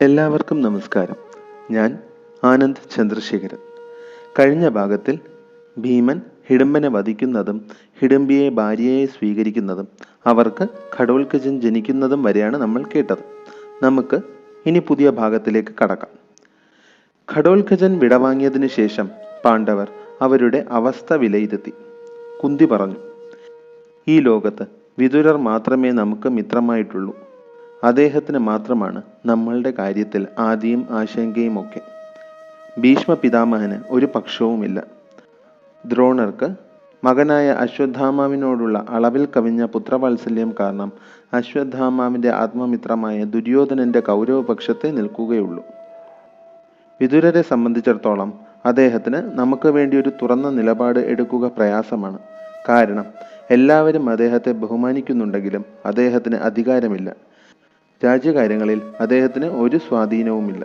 എല്ലാവർക്കും നമസ്കാരം. ഞാൻ ആനന്ദ് ചന്ദ്രശേഖരൻ. കഴിഞ്ഞ ഭാഗത്തിൽ ഭീമൻ ഹിഡംബനെ വധിക്കുന്നതും ഹിഡംബിയെ ഭാര്യയെ സ്വീകരിക്കുന്നതും അവർക്ക് ഘടോൽക്കജൻ ജനിക്കുന്നതും വരെയാണ് നമ്മൾ കേട്ടത്. നമുക്ക് ഇനി പുതിയ ഭാഗത്തിലേക്ക് കടക്കാം. ഘടോൽക്കജൻ വിടവാങ്ങിയതിനു ശേഷം പാണ്ഡവർ അവരുടെ അവസ്ഥ വിലയിരുത്തി. കുന്തി പറഞ്ഞു ഈ ലോകത്ത് വിതുരർ മാത്രമേ നമുക്ക് മിത്രമായിട്ടുള്ളൂ. അദ്ദേഹത്തിന് മാത്രമാണ് നമ്മളുടെ കാര്യത്തിൽ ആദിയും ആശങ്കയും ഒക്കെ. ഭീഷ്മ പിതാമഹന് ഒരു പക്ഷവുമില്ല. ദ്രോണർക്ക് മകനായ അശ്വത്ഥാമാവിനോടുള്ള അളവിൽ കവിഞ്ഞ പുത്രവാത്സല്യം കാരണം അശ്വത്ഥാമാവിന്റെ ആത്മമിത്രമായ ദുര്യോധനന്റെ കൗരവപക്ഷത്തെ നിൽക്കുകയുള്ളൂ. വിദുരരെ സംബന്ധിച്ചിടത്തോളം അദ്ദേഹത്തിന് നമുക്ക് വേണ്ടി ഒരു തുറന്ന നിലപാട് എടുക്കുക പ്രയാസമാണ്. കാരണം എല്ലാവരും അദ്ദേഹത്തെ ബഹുമാനിക്കുന്നുണ്ടെങ്കിലും അദ്ദേഹത്തിന് അധികാരമില്ല. രാജ്യകാര്യങ്ങളിൽ അദ്ദേഹത്തിന് ഒരു സ്വാധീനവുമില്ല.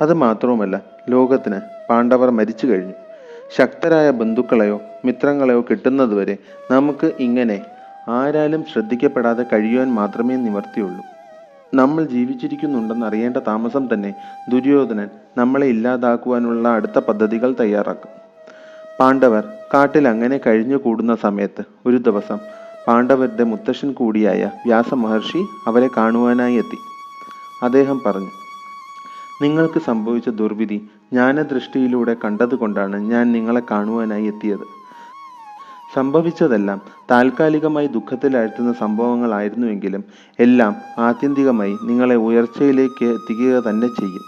അത് മാത്രവുമല്ല ലോകത്തിന് പാണ്ഡവർ മരിച്ചു കഴിഞ്ഞു. ശക്തരായ ബന്ധുക്കളെയോ മിത്രങ്ങളെയോ കിട്ടുന്നതുവരെ നമുക്ക് ഇങ്ങനെ ആരാലും ശ്രദ്ധിക്കപ്പെടാതെ കഴിയുവാൻ മാത്രമേ നിവർത്തിയുള്ളൂ. നമ്മൾ ജീവിച്ചിരിക്കുന്നുണ്ടെന്ന് അറിയേണ്ട താമസം തന്നെ ദുര്യോധനൻ നമ്മളെ ഇല്ലാതാക്കുവാനുള്ള അടുത്ത പദ്ധതികൾ തയ്യാറാക്കും. പാണ്ഡവർ കാട്ടിൽ അങ്ങനെ കഴിഞ്ഞു കൂടുന്ന സമയത്ത് ഒരു ദിവസം പാണ്ഡവരുടെ മുത്തശ്ശൻ കൂടിയായ വ്യാസമഹർഷി അവരെ കാണുവാനായി എത്തി. അദ്ദേഹം പറഞ്ഞു നിങ്ങൾക്ക് സംഭവിച്ച ദുർവിധി ജ്ഞാനദൃഷ്ടിയിലൂടെ കണ്ടതുകൊണ്ടാണ് ഞാൻ നിങ്ങളെ കാണുവാനായി എത്തിയത്. സംഭവിച്ചതെല്ലാം താൽക്കാലികമായി ദുഃഖത്തിലാഴ്ത്തുന്ന സംഭവങ്ങളായിരുന്നുവെങ്കിലും എല്ലാം ആത്യന്തികമായി നിങ്ങളെ ഉയർച്ചയിലേക്ക് എത്തിക്കുക തന്നെ ചെയ്യും.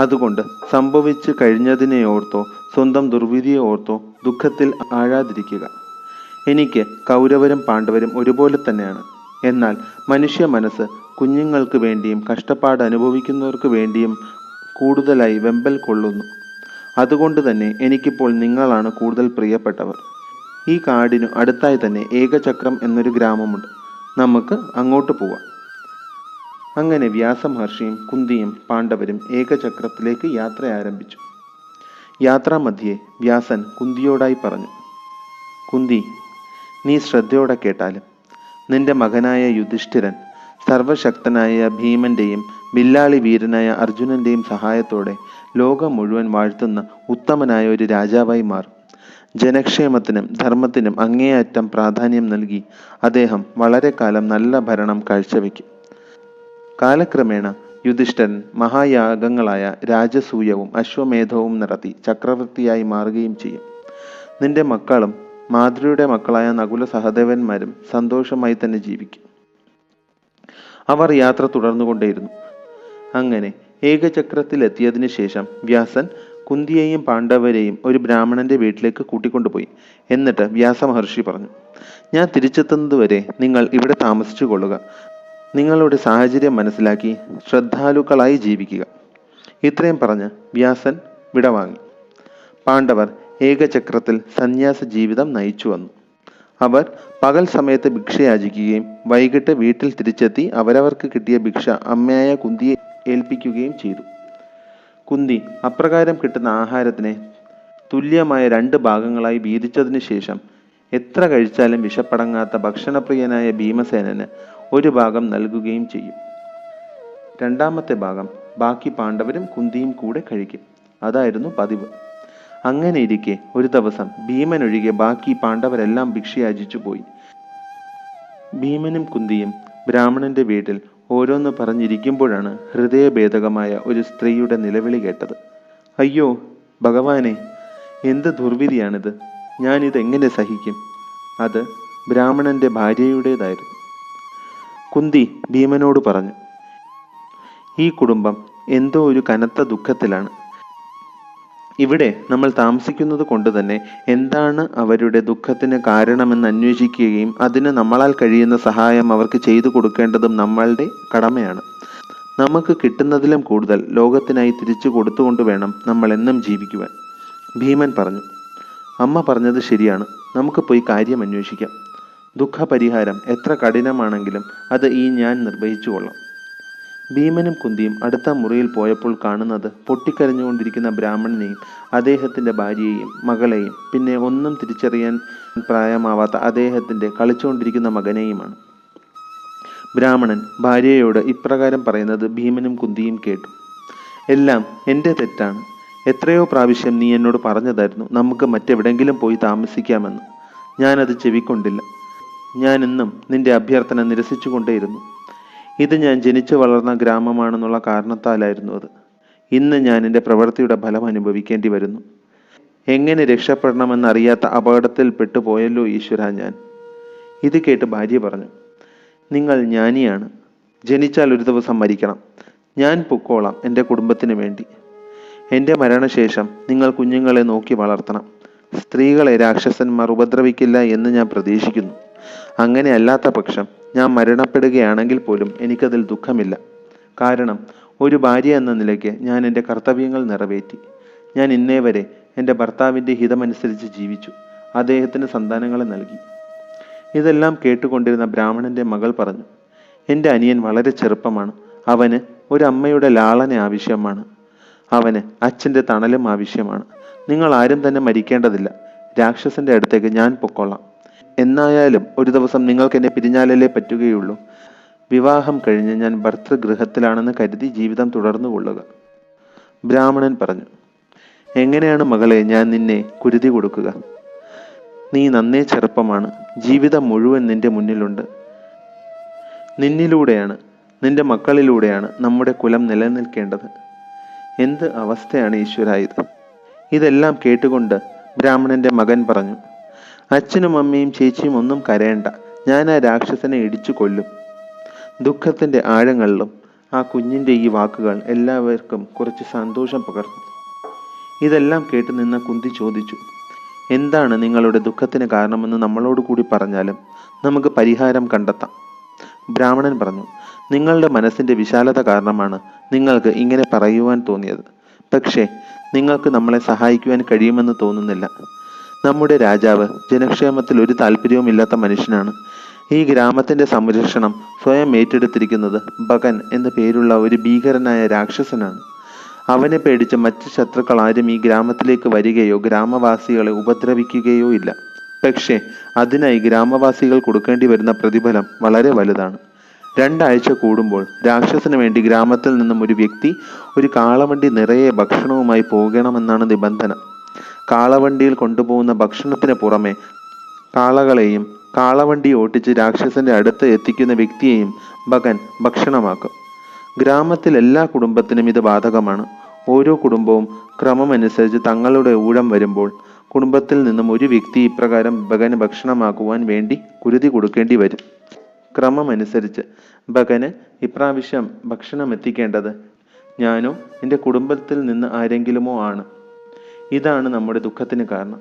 അതുകൊണ്ട് സംഭവിച്ചു കഴിഞ്ഞതിനെ ഓർത്തോ സ്വന്തം ദുർവിധിയെ ഓർത്തോ ദുഃഖത്തിൽ ആഴാതിരിക്കുക. എനിക്ക് കൗരവരും പാണ്ഡവരും ഒരുപോലെ തന്നെയാണ്. എന്നാൽ മനുഷ്യ മനസ്സ് കുഞ്ഞുങ്ങൾക്ക് വേണ്ടിയും കഷ്ടപ്പാട് അനുഭവിക്കുന്നവർക്ക് വേണ്ടിയും കൂടുതലായി വെമ്പൽ കൊള്ളുന്നു. അതുകൊണ്ട് തന്നെ എനിക്കിപ്പോൾ നിങ്ങളാണ് കൂടുതൽ പ്രിയപ്പെട്ടവർ. ഈ കാടിനു അടുത്തായി തന്നെ ഏകചക്രം എന്നൊരു ഗ്രാമമുണ്ട്. നമുക്ക് അങ്ങോട്ട് പോവാം. അങ്ങനെ വ്യാസമഹർഷിയും കുന്തിയും പാണ്ഡവരും ഏകചക്രത്തിലേക്ക് യാത്ര ആരംഭിച്ചു. യാത്രാമധ്യേ വ്യാസൻ കുന്തിയോടായി പറഞ്ഞു കുന്തി നീ ശ്രദ്ധയോടെ കേട്ടാലും നിന്റെ മകനായ യുധിഷ്ഠിരൻ സർവശക്തനായ ഭീമന്റെയും ബില്ലാളി വീരനായ അർജുനന്റെയും സഹായത്തോടെ ലോകം മുഴുവൻ വാഴ്ത്തുന്ന ഉത്തമനായ ഒരു രാജാവായി മാറും. ജനക്ഷേമത്തിനും ധർമ്മത്തിനും അങ്ങേയറ്റം പ്രാധാന്യം നൽകി അദ്ദേഹം വളരെ കാലം നല്ല ഭരണം കാഴ്ചവെക്കും. കാലക്രമേണ യുധിഷ്ഠൻ മഹായാഗങ്ങളായ രാജസൂയവും അശ്വമേധവും നടത്തി ചക്രവർത്തിയായി മാറുകയും ചെയ്യും. നിന്റെ മക്കളും മാതൃയുടെ മക്കളായ നകുല സഹദേവന്മാരും സന്തോഷമായി തന്നെ ജീവിക്കും. അവർ യാത്ര തുടർന്നുകൊണ്ടേയിരുന്നു. അങ്ങനെ ഏകചക്രത്തിൽ എത്തിയതിനു ശേഷം വ്യാസൻ കുന്തിയെയും പാണ്ഡവരെയും ഒരു ബ്രാഹ്മണന്റെ വീട്ടിലേക്ക് കൂട്ടിക്കൊണ്ടുപോയി. എന്നിട്ട് വ്യാസ മഹർഷി പറഞ്ഞു ഞാൻ തിരിച്ചെത്തുന്നതുവരെ നിങ്ങൾ ഇവിടെ താമസിച്ചു കൊള്ളുക നിങ്ങളുടെ സാഹചര്യം മനസ്സിലാക്കി ശ്രദ്ധാലുക്കളായി ജീവിക്കുക. ഇത്രയും പറഞ്ഞ് വ്യാസൻ വിടവാങ്ങി. പാണ്ഡവർ ഏകചക്രത്തിൽ സന്യാസ ജീവിതം നയിച്ചു വന്നു. അവർ പകൽ സമയത്ത് ഭിക്ഷയാചിക്കുകയും വൈകിട്ട് വീട്ടിൽ തിരിച്ചെത്തി അവരവർക്ക് കിട്ടിയ ഭിക്ഷ അമ്മയായ കുന്തിയെ ഏൽപ്പിക്കുകയും ചെയ്തു. കുന്തി അപ്രകാരം കിട്ടുന്ന ആഹാരത്തിനെ തുല്യമായ രണ്ട് ഭാഗങ്ങളായി വീതിച്ചതിനു ശേഷം എത്ര കഴിച്ചാലും വിശപ്പടങ്ങാത്ത ഭക്ഷണപ്രിയനായ ഭീമസേനന് ഒരു ഭാഗം നൽകുകയും ചെയ്യും. രണ്ടാമത്തെ ഭാഗം ബാക്കി പാണ്ഡവരും കുന്തിയും കൂടെ കഴിക്കും. അതായിരുന്നു പതിവ്. അങ്ങനെ ഇരിക്കെ ഒരു ദിവസം ഭീമൻ ഒഴികെ ബാക്കി പാണ്ഡവരെല്ലാം ഭിക്ഷയാചിച്ചു പോയി. ഭീമനും കുന്തിയും ബ്രാഹ്മണന്റെ വീട്ടിൽ ഓരോന്ന് പറഞ്ഞിരിക്കുമ്പോഴാണ് ഹൃദയഭേദകമായ ഒരു സ്ത്രീയുടെ നിലവിളി കേട്ടത്. അയ്യോ ഭഗവാനെ എന്ത് ദുർവിധിയാണിത്? ഞാനിത് എങ്ങനെ സഹിക്കും അത് ബ്രാഹ്മണന്റെ ഭാര്യയുടേതായിരുന്നു. കുന്തി ഭീമനോട് പറഞ്ഞു ഈ കുടുംബം എന്തോ ഒരു കനത്ത ദുഃഖത്തിലാണ്. ഇവിടെ നമ്മൾ താമസിക്കുന്നത് കൊണ്ട് തന്നെ എന്താണ് അവരുടെ ദുഃഖത്തിന് കാരണമെന്ന് അന്വേഷിക്കുകയും അതിന് നമ്മളാൽ കഴിയുന്ന സഹായം അവർക്ക് ചെയ്തു കൊടുക്കേണ്ടതും നമ്മളുടെ കടമയാണ്. നമുക്ക് കിട്ടുന്നതിലും കൂടുതൽ ലോകത്തിനായി തിരിച്ചു കൊടുത്തുകൊണ്ട് വേണം നമ്മൾ എന്നും ജീവിക്കുവാൻ. ഭീമൻ പറഞ്ഞു അമ്മ പറഞ്ഞത് ശരിയാണ്. നമുക്ക് പോയി കാര്യം അന്വേഷിക്കാം. ദുഃഖപരിഹാരം എത്ര കഠിനമാണെങ്കിലും അത് ഈ ഞാൻ നിർവഹിച്ചു കൊള്ളാം. ഭീമനും കുന്തിയും അടുത്ത മുറിയിൽ പോയപ്പോൾ കാണുന്നത് പൊട്ടിക്കരഞ്ഞുകൊണ്ടിരിക്കുന്ന ബ്രാഹ്മണനെയും അദ്ദേഹത്തിന്റെ ഭാര്യയെയും മകളെയും. പിന്നെ ഒന്നും തിരിച്ചറിയാൻ പ്രായമാവാത്ത അദ്ദേഹത്തിന്റെ കളിച്ചുകൊണ്ടിരിക്കുന്ന മകനെയുമാണ്. ബ്രാഹ്മണൻ ഭാര്യയോട് ഇപ്രകാരം പറയുന്നത് ഭീമനും കുന്തിയും കേട്ടു. എല്ലാം എന്റെ തെറ്റാണ്. എത്രയോ പ്രാവശ്യം നീ എന്നോട് പറഞ്ഞതായിരുന്നു. നമുക്ക് മറ്റെവിടെങ്കിലും പോയി താമസിക്കാമെന്ന്. ഞാനത് ചെവിക്കൊണ്ടില്ല. ഞാനെന്നും നിന്റെ അഭ്യർത്ഥന നിരസിച്ചുകൊണ്ടേയിരുന്നു. ഇത് ഞാൻ ജനിച്ചു വളർന്ന ഗ്രാമമാണെന്നുള്ള കാരണത്താലായിരുന്നു അത്. ഇന്ന് ഞാൻ എന്റെ പ്രവൃത്തിയുടെ ഫലം അനുഭവിക്കേണ്ടി വരുന്നു. എങ്ങനെ രക്ഷപ്പെടണമെന്നറിയാത്ത അപകടത്തിൽ പെട്ടുപോയല്ലോ ഈശ്വര ഞാൻ. ഇത് കേട്ട് ഭാര്യ പറഞ്ഞു നിങ്ങൾ ജ്ഞാനിയാണ്. ജനിച്ചാൽ ഒരു ദിവസം മരിക്കണം. ഞാൻ പൊക്കോളാം എന്റെ കുടുംബത്തിന് വേണ്ടി. എന്റെ മരണശേഷം നിങ്ങൾ കുഞ്ഞുങ്ങളെ നോക്കി വളർത്തണം. സ്ത്രീകളെ രാക്ഷസന്മാർ ഉപദ്രവിക്കില്ല എന്ന് ഞാൻ പ്രതീക്ഷിക്കുന്നു. അങ്ങനെ അല്ലാത്ത പക്ഷം ഞാൻ മരണപ്പെടുകയാണെങ്കിൽ പോലും എനിക്കതിൽ ദുഃഖമില്ല. കാരണം ഒരു ഭാര്യ എന്ന നിലയ്ക്ക് ഞാൻ എന്റെ കർത്തവ്യങ്ങൾ നിറവേറ്റി. ഞാൻ ഇന്നേ വരെ എന്റെ ഭർത്താവിന്റെ ഹിതമനുസരിച്ച് ജീവിച്ചു. അദ്ദേഹത്തിന് സന്താനങ്ങളെ നൽകി. ഇതെല്ലാം കേട്ടുകൊണ്ടിരുന്ന ബ്രാഹ്മണന്റെ മകൾ പറഞ്ഞു എന്റെ അനിയൻ വളരെ ചെറുപ്പമാണ്. അവന് ഒരു അമ്മയുടെ ലാളന ആവശ്യമാണ്. അവന് അച്ഛന്റെ തണലും ആവശ്യമാണ്. നിങ്ങൾ ആരും തന്നെ മരിക്കേണ്ടതില്ല. രാക്ഷസന്റെ അടുത്തേക്ക് ഞാൻ പൊക്കോളാം. എന്നായാലും ഒരു ദിവസം നിങ്ങൾക്ക് എന്നെ പിരിഞ്ഞാലല്ലേ പറ്റുകയുള്ളൂ. വിവാഹം കഴിഞ്ഞ് ഞാൻ ഭർത്തൃഗൃഹത്തിലാണെന്ന് കരുതി ജീവിതം തുടർന്നു കൊള്ളുക. ബ്രാഹ്മണൻ പറഞ്ഞു എങ്ങനെയാണ് മകളെ ഞാൻ നിന്നെ കുരുതി കൊടുക്കുക? നീ നന്നേ ചെറുപ്പമാണ് ജീവിതം മുഴുവൻ നിന്റെ മുന്നിലുണ്ട്. നിന്നിലൂടെയാണ് നിന്റെ മക്കളിലൂടെയാണ് നമ്മുടെ കുലം നിലനിൽക്കേണ്ടത്. എന്ത് അവസ്ഥയാണ് ഈശ്വരായത്? ഇത് ഇതെല്ലാം കേട്ടുകൊണ്ട് ബ്രാഹ്മണന്റെ മകൻ പറഞ്ഞു അച്ഛനും അമ്മയും ചേച്ചിയും ഒന്നും കരയണ്ട. ഞാൻ ആ രാക്ഷസനെ ഇടിച്ചു കൊല്ലും. ദുഃഖത്തിന്റെ ആഴങ്ങളിലും ആ കുഞ്ഞിന്റെ ഈ വാക്കുകൾ എല്ലാവർക്കും കുറച്ച് സന്തോഷം പകർന്നു. ഇതെല്ലാം കേട്ട് നിന്ന കുന്തി ചോദിച്ചു എന്താണ് നിങ്ങളുടെ ദുഃഖത്തിന് കാരണമെന്ന് നമ്മളോട് കൂടി പറഞ്ഞാലും നമുക്ക് പരിഹാരം കണ്ടെത്താം. ബ്രാഹ്മണൻ പറഞ്ഞു നിങ്ങളുടെ മനസ്സിന്റെ വിശാലത കാരണമാണ് നിങ്ങൾക്ക് ഇങ്ങനെ പറയുവാൻ തോന്നിയത്. പക്ഷേ നിങ്ങൾക്ക് നമ്മളെ സഹായിക്കുവാൻ കഴിയുമെന്ന് തോന്നുന്നില്ല. നമ്മുടെ രാജാവ് ജനക്ഷേമത്തിൽ ഒരു താല്പര്യവുമില്ലാത്ത മനുഷ്യനാണ്. ഈ ഗ്രാമത്തിന്റെ സംരക്ഷണം സ്വയം ഏറ്റെടുത്തിരിക്കുന്നത് ഭഗൻ എന്ന പേരുള്ള ഒരു ഭീകരനായ രാക്ഷസനാണ്. അവനെ പേടിച്ച് മറ്റ് ശത്രുക്കൾ ആരും ഈ ഗ്രാമത്തിലേക്ക് വരികയോ ഗ്രാമവാസികളെ ഉപദ്രവിക്കുകയോ ഇല്ല. പക്ഷേ അതിനായി ഗ്രാമവാസികൾ കൊടുക്കേണ്ടി വരുന്ന പ്രതിഫലം വളരെ വലുതാണ്. രണ്ടാഴ്ച കൂടുമ്പോൾ രാക്ഷസന് വേണ്ടി ഗ്രാമത്തിൽ നിന്നും ഒരു വ്യക്തി ഒരു കാളവണ്ടി നിറയെ ഭക്ഷണവുമായി പോകണമെന്നാണ് നിബന്ധന. കാളവണ്ടിയിൽ കൊണ്ടുപോകുന്ന ഭക്ഷണത്തിന് പുറമെ കാളകളെയും കാളവണ്ടി ഓട്ടിച്ച് രാക്ഷസന്റെ അടുത്ത് എത്തിക്കുന്ന വ്യക്തിയെയും ഭഗൻ ഭക്ഷണമാക്കും. ഗ്രാമത്തിൽ എല്ലാ കുടുംബത്തിനും ഇത് ബാധകമാണ്. ഓരോ കുടുംബവും ക്രമമനുസരിച്ച് തങ്ങളുടെ ഊഴം വരുമ്പോൾ കുടുംബത്തിൽ നിന്നും ഒരു വ്യക്തി ഇപ്രകാരം ഭഗന് ഭക്ഷണമാക്കുവാൻ വേണ്ടി കുരുതി കൊടുക്കേണ്ടി വരും. ക്രമമനുസരിച്ച് ഭഗന് ഇപ്രാവശ്യം ഭക്ഷണം എത്തിക്കേണ്ടത് ഞാനോ എന്റെ കുടുംബത്തിൽ നിന്ന് ആരെങ്കിലുമോ ആണ്. ഇതാണ് നമ്മുടെ ദുഃഖത്തിന് കാരണം.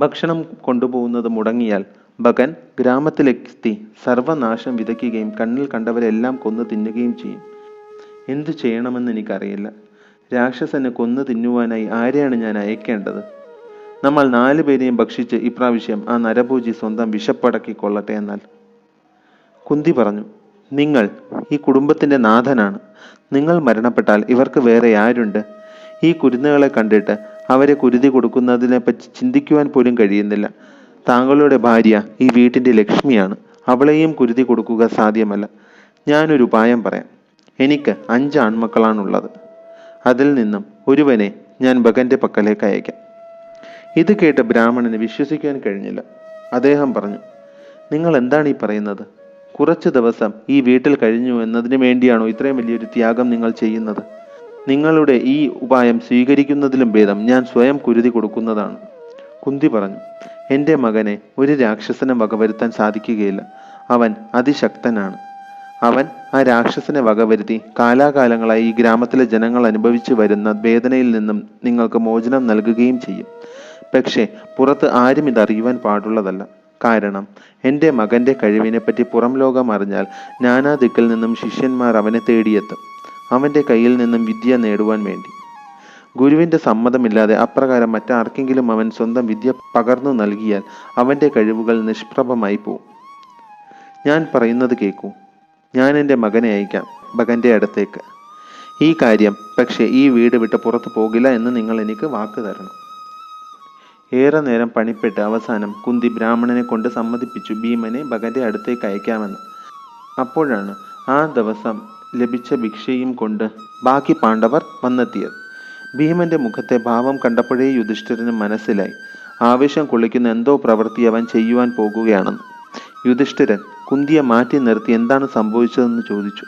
ഭക്ഷണം കൊണ്ടുപോകുന്നത് മുടങ്ങിയാൽ ഭഗൻ ഗ്രാമത്തിലെത്തി സർവനാശം വിതയ്ക്കുകയും കണ്ണിൽ കണ്ടവരെല്ലാം കൊന്നു തിന്നുകയും ചെയ്യും. എന്തു ചെയ്യണമെന്ന് എനിക്കറിയില്ല. രാക്ഷസനെ കൊന്നു തിന്നുവാനായി ആരെയാണ് ഞാൻ അയക്കേണ്ടത്? നമ്മൾ നാലു പേരെയും ഭക്ഷിച്ച് ഇപ്രാവശ്യം ആ നരഭൂജി സ്വന്തം വിശപ്പടക്കി കൊള്ളട്ടെ എന്നാൽ. കുന്തി പറഞ്ഞു നിങ്ങൾ ഈ കുടുംബത്തിന്റെ നാഥനാണ്. നിങ്ങൾ മരണപ്പെട്ടാൽ ഇവർക്ക് വേറെ ആരുണ്ട്? ഈ കുരുന്നുകളെ കണ്ടിട്ട് അവരെ കുരുതി കൊടുക്കുന്നതിനെ പറ്റി ചിന്തിക്കുവാൻ പോലും കഴിയുന്നില്ല. താങ്കളുടെ ഭാര്യ ഈ വീട്ടിന്റെ ലക്ഷ്മിയാണ്. അവളെയും കുരുതി കൊടുക്കുക സാധ്യമല്ല. ഞാനൊരു ഉപായം പറയാം. എനിക്ക് അഞ്ച് ആൺമക്കളാണുള്ളത്. അതിൽ നിന്നും ഒരുവനെ ഞാൻ ഭഗന്റെ പക്കലേക്ക് അയക്കാം. ഇത് കേട്ട ബ്രാഹ്മണന് വിശ്വസിക്കാൻ കഴിഞ്ഞില്ല. അദ്ദേഹം പറഞ്ഞു നിങ്ങൾ എന്താണ് ഈ പറയുന്നത്? കുറച്ച് ദിവസം ഈ വീട്ടിൽ കഴിഞ്ഞു എന്നതിന് വേണ്ടിയാണോ ഇത്രയും വലിയൊരു ത്യാഗം നിങ്ങൾ ചെയ്യുന്നത്? നിങ്ങളുടെ ഈ ഉപായം സ്വീകരിക്കുന്നതിലും ഭേദം ഞാൻ സ്വയം കുരുതി കൊടുക്കുന്നതാണ്. കുന്തി പറഞ്ഞു എന്റെ മകനെ ഒരു രാക്ഷസനെ വകവരുത്താൻ സാധിക്കുകയില്ല. അവൻ അതിശക്തനാണ്. അവൻ ആ രാക്ഷസനെ വകവരുത്തി കാലാകാലങ്ങളായി ഈ ഗ്രാമത്തിലെ ജനങ്ങൾ അനുഭവിച്ചു വരുന്ന വേദനയിൽ നിന്നും നിങ്ങൾക്ക് മോചനം നൽകുകയും ചെയ്യും. പക്ഷേ പുറത്ത് ആരും ഇതറിയുവാൻ പാടുള്ളതല്ല. കാരണം എന്റെ മകന്റെ കഴിവിനെപ്പറ്റി പുറം ലോകം അറിഞ്ഞാൽ നാനാ ദിക്കിൽ നിന്നും ശിഷ്യന്മാർ അവനെ തേടിയെത്തും. അവന്റെ കയ്യിൽ നിന്നും വിദ്യ നേടുവാൻ വേണ്ടി. ഗുരുവിന്റെ സമ്മതമില്ലാതെ അപ്രകാരം മറ്റാർക്കെങ്കിലും അവൻ സ്വന്തം വിദ്യ പകർന്നു നൽകിയാൽ അവന്റെ കഴിവുകൾ നിഷ്പ്രഭമായി പോകും ഞാൻ പറയുന്നത് കേൾക്കൂ ഞാൻ എന്റെ മകനെ അയക്കാം മകന്റെ അടുത്തേക്ക്. ഈ കാര്യം പക്ഷേ ഈ വീട് വിട്ട് പുറത്തു പോകില്ല എന്ന് നിങ്ങൾ എനിക്ക് വാക്ക് തരണം. ഏറെ നേരം പണിപ്പെട്ട് അവസാനം കുന്തി ബ്രാഹ്മണനെ കൊണ്ട് സമ്മതിപ്പിച്ചു ഭീമനെ ഭഗന്റെ അടുത്തേക്ക് അയക്കാമെന്ന്. അപ്പോഴാണ് ആ ദിവസം ലഭിച്ച ഭിക്ഷയും കൊണ്ട് ബാക്കി പാണ്ഡവർ വന്നെത്തിയത്. ഭീമന്റെ മുഖത്തെ ഭാവം കണ്ടപ്പോഴേ യുധിഷ്ഠിരന് മനസ്സിലായി. ആവേശം കൊള്ളിക്കുന്ന എന്തോ പ്രവൃത്തി അവൻ ചെയ്യുവാൻ പോകുകയാണെന്ന്. യുധിഷ്ഠിരൻ കുന്തിയെ മാറ്റി നിർത്തി എന്താണ് സംഭവിച്ചതെന്ന് ചോദിച്ചു.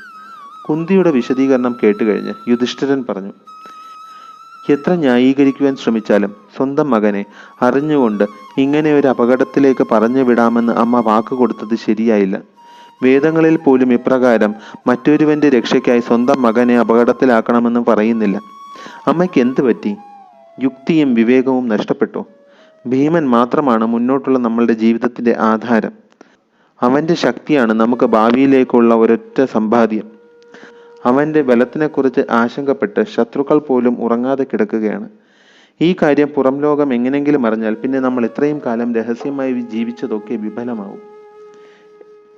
കുന്തിയുടെ വിശദീകരണം കേട്ടുകഴിഞ്ഞ് യുധിഷ്ഠിരൻ പറഞ്ഞു എത്ര ന്യായീകരിക്കുവാൻ ശ്രമിച്ചാലും സ്വന്തം മകനെ അറിഞ്ഞുകൊണ്ട് ഇങ്ങനെ ഒരു അപകടത്തിലേക്ക് പറഞ്ഞു വിടാമെന്ന് അമ്മ വാക്ക് കൊടുത്തത് ശരിയായില്ല. വേദങ്ങളിൽ പോലും ഇപ്രകാരം മറ്റൊരുവന്റെ രക്ഷയ്ക്കായി സ്വന്തം മകനെ അപകടത്തിലാക്കണമെന്ന് പറയുന്നില്ല. അമ്മയ്ക്ക് എന്ത് പറ്റി? യുക്തിയും വിവേകവും നഷ്ടപ്പെട്ടു? ഭീമൻ മാത്രമാണ് മുന്നോട്ടുള്ള നമ്മളുടെ ജീവിതത്തിന്റെ ആധാരം. അവന്റെ ശക്തിയാണ് നമുക്ക് ഭാവിയിലേക്കുള്ള ഒരൊറ്റ സമ്പാദ്യം. അവന്റെ ബലത്തിനെക്കുറിച്ച് ആശങ്കപ്പെട്ട് ശത്രുക്കൾ പോലും ഉറങ്ങാതെ കിടക്കുകയാണ്. ഈ കാര്യം പുറം ലോകം എങ്ങനെങ്കിലും അറിഞ്ഞാൽ പിന്നെ നമ്മൾ ഇത്രയും കാലം രഹസ്യമായി ജീവിച്ചതൊക്കെ വിഫലമാവും.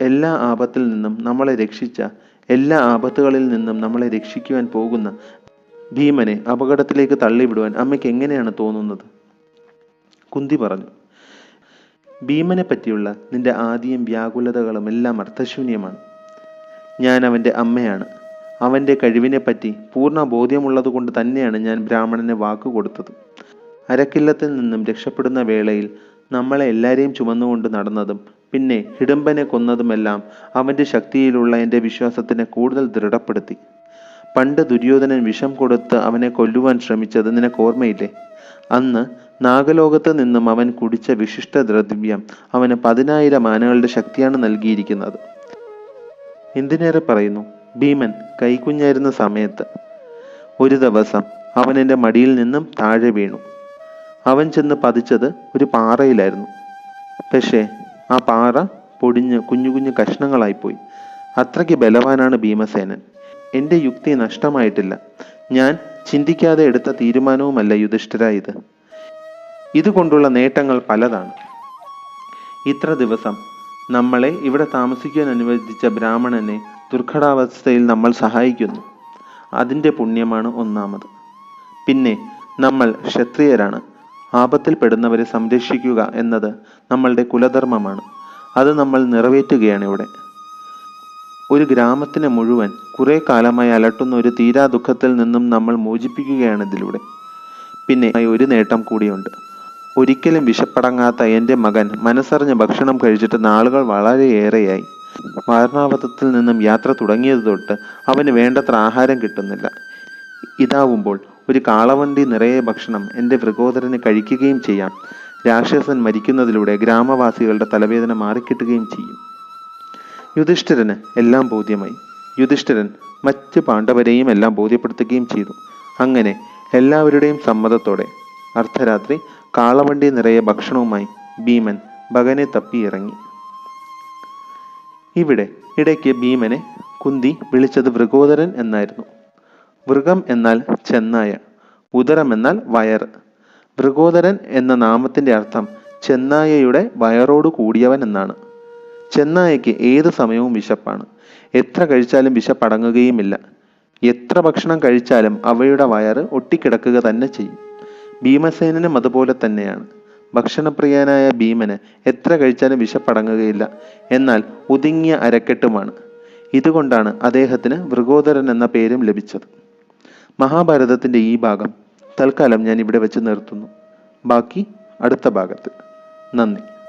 എല്ലാ ആപത്തിൽ നിന്നും നമ്മളെ രക്ഷിച്ച എല്ലാ ആപത്തുകളിൽ നിന്നും നമ്മളെ രക്ഷിക്കുവാൻ പോകുന്ന ഭീമനെ അപകടത്തിലേക്ക് തള്ളിവിടുവാൻ അമ്മയ്ക്ക് എങ്ങനെയാണ് തോന്നുന്നത്? കുന്തി പറഞ്ഞു ഭീമനെ പറ്റിയുള്ള നിന്റെ ആദ്യം വ്യാകുലതകളും എല്ലാം അർത്ഥശൂന്യമാണ്. ഞാൻ അവന്റെ അമ്മയാണ്. അവന്റെ കഴിവിനെപ്പറ്റി പൂർണ ബോധ്യമുള്ളത് കൊണ്ട് തന്നെയാണ് ഞാൻ ബ്രാഹ്മണന് വാക്ക് കൊടുത്തത്. അരക്കില്ലത്തിൽ നിന്നും രക്ഷപ്പെടുന്ന വേളയിൽ നമ്മളെ എല്ലാവരെയും ചുമന്നുകൊണ്ട് നടന്നതും പിന്നെ ഹിഡംബനെ കൊന്നതുമെല്ലാം അവന്റെ ശക്തിയിലുള്ള എന്റെ വിശ്വാസത്തിനെ കൂടുതൽ ദൃഢപ്പെടുത്തി. പണ്ട് ദുര്യോധനൻ വിഷം കൊടുത്ത് അവനെ കൊല്ലുവാൻ ശ്രമിച്ചത് നിനക്ക് ഓർമ്മയില്ലേ? അന്ന് നാഗലോകത്ത് നിന്നും അവൻ കുടിച്ച വിശിഷ്ട ദ്രവ്യം അവന് പതിനായിരം ആനകളുടെ ശക്തിയാണ് നൽകിയിരിക്കുന്നത്. എന്തിനേറെ പറയുന്നു? ഭീമൻ കൈക്കുഞ്ഞായിരുന്ന സമയത്ത്. ഒരു ദിവസം അവൻ എന്റെ മടിയിൽ നിന്നും താഴെ വീണു. അവൻ ചെന്ന് പതിച്ചത് ഒരു പാറയിലായിരുന്നു. പക്ഷേ ആ പാറ പൊടിഞ്ഞ് കുഞ്ഞു കുഞ്ഞു കഷ്ണങ്ങളായിപ്പോയി. അത്രയ്ക്ക് ബലവാനാണ് ഭീമസേനൻ. എന്റെ യുക്തി നഷ്ടമായിട്ടില്ല. ഞാൻ ചിന്തിക്കാതെ എടുത്ത തീരുമാനവുമല്ല യുധിഷ്ഠിര ഇത് ഇതുകൊണ്ടുള്ള നേട്ടങ്ങൾ പലതാണ്. ഇത്ര ദിവസം നമ്മളെ ഇവിടെ താമസിക്കാൻ അനുവദിച്ച ബ്രാഹ്മണനെ ദുർഘടാവസ്ഥയിൽ നമ്മൾ സഹായിക്കുന്നു. അതിന്റെ പുണ്യമാണ് ഒന്നാമത്. പിന്നെ നമ്മൾ ക്ഷത്രിയരാണ്. ആപത്തിൽപ്പെടുന്നവരെ സംരക്ഷിക്കുക എന്നത് നമ്മളുടെ കുലധർമ്മമാണ്. അത് നമ്മൾ നിറവേറ്റുകയാണ് ഇവിടെ. ഒരു ഗ്രാമത്തിനെ മുഴുവൻ കുറെ കാലമായി അലട്ടുന്ന ഒരു തീരാ ദുഃഖത്തിൽ നിന്നും നമ്മൾ മോചിപ്പിക്കുകയാണ് ഇതിലൂടെ. പിന്നെ ഒരു നേട്ടം കൂടിയുണ്ട്. ഒരിക്കലും വിശപ്പടങ്ങാത്ത എന്റെ മകൻ മനസ്സറിഞ്ഞ് ഭക്ഷണം കഴിച്ചിട്ട് നാളുകൾ വളരെയേറെയായി. വാരണാവതത്തിൽ നിന്നും യാത്ര തുടങ്ങിയത് തൊട്ട് അവന് വേണ്ടത്ര ആഹാരം കിട്ടുന്നില്ല. ഇതാവുമ്പോൾ ഒരു കാളവണ്ടി നിറയെ ഭക്ഷണം എന്റെ വൃഗോദരന് കഴിക്കുകയും ചെയ്യാം. രാക്ഷസൻ മരിക്കുന്നതിലൂടെ ഗ്രാമവാസികളുടെ തലവേദന മാറിക്കിട്ടുകയും ചെയ്യും. യുധിഷ്ഠിരന് എല്ലാം ബോധ്യമായി. യുധിഷ്ഠിരൻ മറ്റ് പാണ്ഡവരെയും എല്ലാം ബോധ്യപ്പെടുത്തുകയും ചെയ്തു. അങ്ങനെ എല്ലാവരുടെയും സമ്മതത്തോടെ അർദ്ധരാത്രി കാളവണ്ടി നിറയെ ഭക്ഷണവുമായി ഭീമൻ ഭഗനെ തപ്പി ഇറങ്ങി. ഇവിടെ ഇടയ്ക്ക് ഭീമനെ കുന്തി വിളിച്ചത് വൃഗോദരൻ എന്നായിരുന്നു. വൃഗം എന്നാൽ ചെന്നായ ഉദരം എന്നാൽ വയർ. വൃഗോദരൻ എന്ന നാമത്തിന്റെ അർത്ഥം ചെന്നായയുടെ വയറോട് കൂടിയവൻ എന്നാണ്. ചെന്നായയ്ക്ക് ഏത് സമയവും വിശപ്പാണ്. എത്ര കഴിച്ചാലും വിശപ്പടങ്ങുകയുമില്ല. എത്ര ഭക്ഷണം കഴിച്ചാലും അവയുടെ വയറ് ഒട്ടിക്കിടക്കുക തന്നെ ചെയ്യും. ഭീമസേനനും അതുപോലെ തന്നെയാണ്. ഭക്ഷണപ്രിയനായ ഭീമന് എത്ര കഴിച്ചാലും വിശപ്പടങ്ങുകയില്ല. എന്നാൽ ഒതുങ്ങിയ അരക്കെട്ടുമാണ്. ഇതുകൊണ്ടാണ് അദ്ദേഹത്തിന് മൃഗോദരൻ എന്ന പേരും ലഭിച്ചത്. മഹാഭാരതത്തിന്റെ ഈ ഭാഗം തൽക്കാലം ഞാൻ ഇവിടെ വെച്ച് നിർത്തുന്നു. ബാക്കി അടുത്ത ഭാഗത്ത്. നന്ദി.